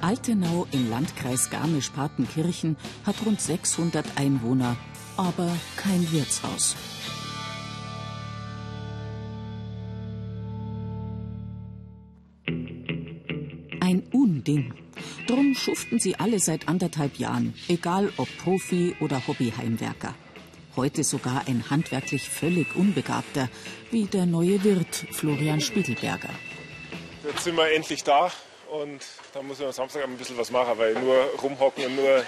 Altenau im Landkreis Garmisch-Partenkirchen hat rund 600 Einwohner, aber kein Wirtshaus. Ein Unding. Drum schuften sie alle seit anderthalb Jahren, egal ob Profi oder Hobbyheimwerker. Heute sogar ein handwerklich völlig Unbegabter, wie der neue Wirt Florian Spiegelberger. Jetzt sind wir endlich da und da muss man am Samstag ein bisschen was machen, weil nur rumhocken und nur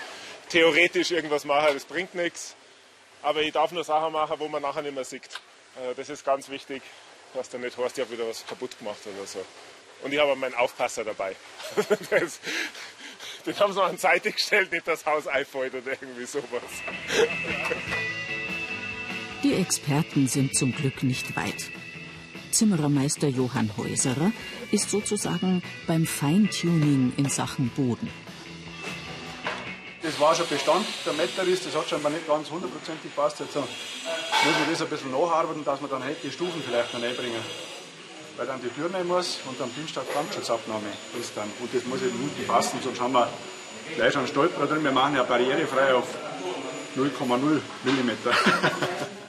theoretisch irgendwas machen, das bringt nichts. Aber ich darf nur Sachen machen, wo man nachher nicht mehr sieht. Also das ist ganz wichtig, dass du nicht hast, ich habe wieder was kaputt gemacht oder so. Und ich habe meinen Aufpasser dabei. Das, den haben sie an die Seite gestellt, nicht das Haus einfällt oder irgendwie sowas. Die Experten sind zum Glück nicht weit. Zimmerermeister Johann Häuserer ist sozusagen beim Feintuning in Sachen Boden. Das war schon Bestand, der Metallist, das hat schon mal nicht ganz hundertprozentig passt. Jetzt muss man das ein bisschen nacharbeiten, dass man dann halt die Stufen vielleicht noch reinbringen. Weil dann die Tür nehmen muss und am Dienstag Brandschutzabnahme ist dann. Und das muss eben unten passen, sonst haben wir gleich einen Stolper drin. Wir machen ja barrierefrei auf 0,0 Millimeter.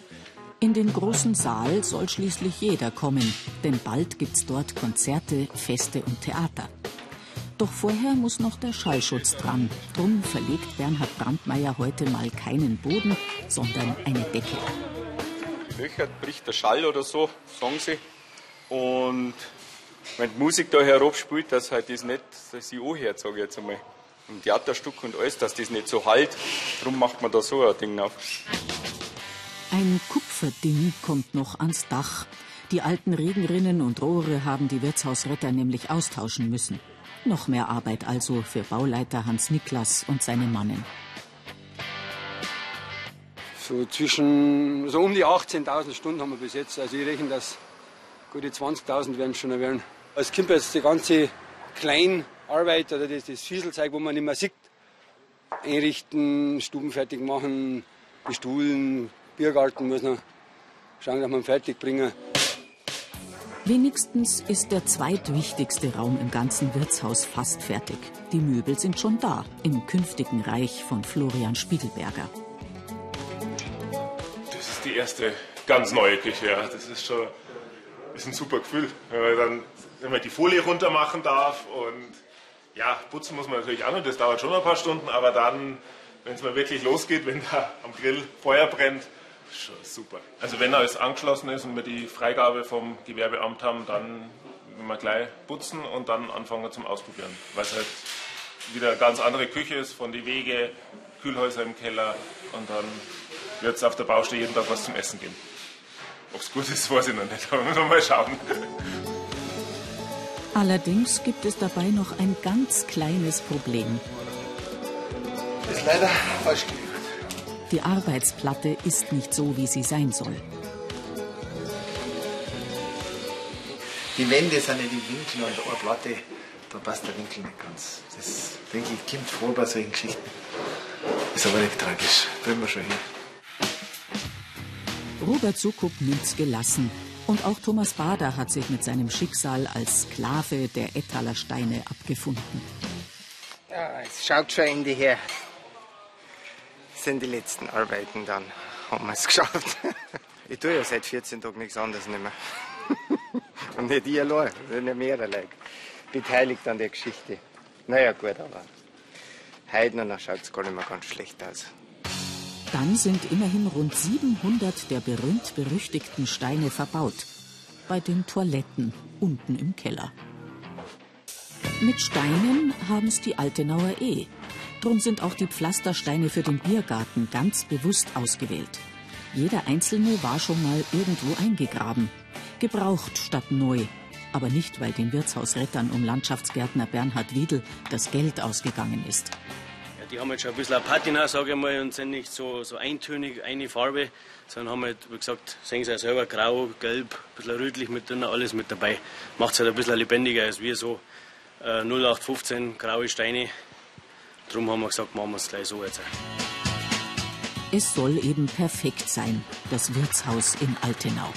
In den großen Saal soll schließlich jeder kommen, denn bald gibt's dort Konzerte, Feste und Theater. Doch vorher muss noch der Schallschutz dran. Drum verlegt Bernhard Brandmeier heute mal keinen Boden, sondern eine Decke. Löcher bricht der Schall oder so, sagen sie. Und wenn die Musik da herabspielt, dass halt das nicht, ich anhört, sage ich jetzt einmal. Im Theaterstück und alles, dass das nicht so halt. Darum macht man da so ein Ding auf. Ein Kupferding kommt noch ans Dach. Die alten Regenrinnen und Rohre haben die Wirtshausretter nämlich austauschen müssen. Noch mehr Arbeit also für Bauleiter Hans Niklas und seine Mannen. So zwischen, so um die 18.000 Stunden haben wir bis jetzt. Also ich rechne, dass gute 20.000 werden schon werden. Es kommt jetzt die ganze Kleinarbeit oder das, das Fieselzeug, wo man nicht mehr sieht. Einrichten, Stuben fertig machen, bestuhlen, Biergarten muss noch schauen, dass wir ihn fertig bringen. Wenigstens ist der zweitwichtigste Raum im ganzen Wirtshaus fast fertig. Die Möbel sind schon da, im künftigen Reich von Florian Spiegelberger. Das ist die erste ganz neue Küche. Ja. Das ist schon ist ein super Gefühl, wenn man dann wenn man die Folie runter machen darf. Und ja, putzen muss man natürlich auch noch, das dauert schon ein paar Stunden, aber dann, wenn es mal wirklich losgeht, wenn da am Grill Feuer brennt, super. Also wenn alles angeschlossen ist und wir die Freigabe vom Gewerbeamt haben, dann wenn wir gleich putzen und dann anfangen zum Ausprobieren. Weil es halt wieder eine ganz andere Küche ist, von die Wege, Kühlhäuser im Keller und dann wird es auf der Baustelle jeden Tag was zum Essen geben. Ob es gut ist, weiß ich noch nicht, aber müssen wir mal schauen. Allerdings gibt es dabei noch ein ganz kleines Problem. Ist leider falsch gelegt. Die Arbeitsplatte ist nicht so, wie sie sein soll. Die Wände sind nicht im Winkel und eine Platte, da passt der Winkel nicht ganz. Das denke ich, kommt vor bei solchen Geschichten. Ist aber nicht tragisch. Bringen wir schon hin. Robert Sukup nimmt's gelassen. Und auch Thomas Bader hat sich mit seinem Schicksal als Sklave der Ettaler Steine abgefunden. Ja, es schaut schon Ende her. Das sind die letzten Arbeiten, dann haben wir es geschafft. Ich tue ja seit 14 Tagen nichts anderes nicht mehr. Und nicht ich allein, ja mehrere Leute beteiligt an der Geschichte. Naja, gut, aber heute noch schaut es gar nicht mehr ganz schlecht aus. Dann sind immerhin rund 700 der berühmt-berüchtigten Steine verbaut. Bei den Toiletten unten im Keller. Mit Steinen haben es die Altenauer eh. Drum sind auch die Pflastersteine für den Biergarten ganz bewusst ausgewählt. Jeder einzelne war schon mal irgendwo eingegraben. Gebraucht statt neu. Aber nicht, weil den Wirtshausrettern um Landschaftsgärtner Bernhard Wiedel das Geld ausgegangen ist. Ja, die haben jetzt schon ein bisschen eine Patina, sage ich mal, und sind nicht so, so eintönig, eine Farbe, sondern haben halt, wie gesagt, sehen sie ja selber, grau, gelb, ein bisschen rötlich mit drin, alles mit dabei. Macht es halt ein bisschen lebendiger als wir so äh, 0815 graue Steine. Darum haben wir gesagt, machen wir es gleich so jetzt. Es soll eben perfekt sein, das Wirtshaus in Altenau.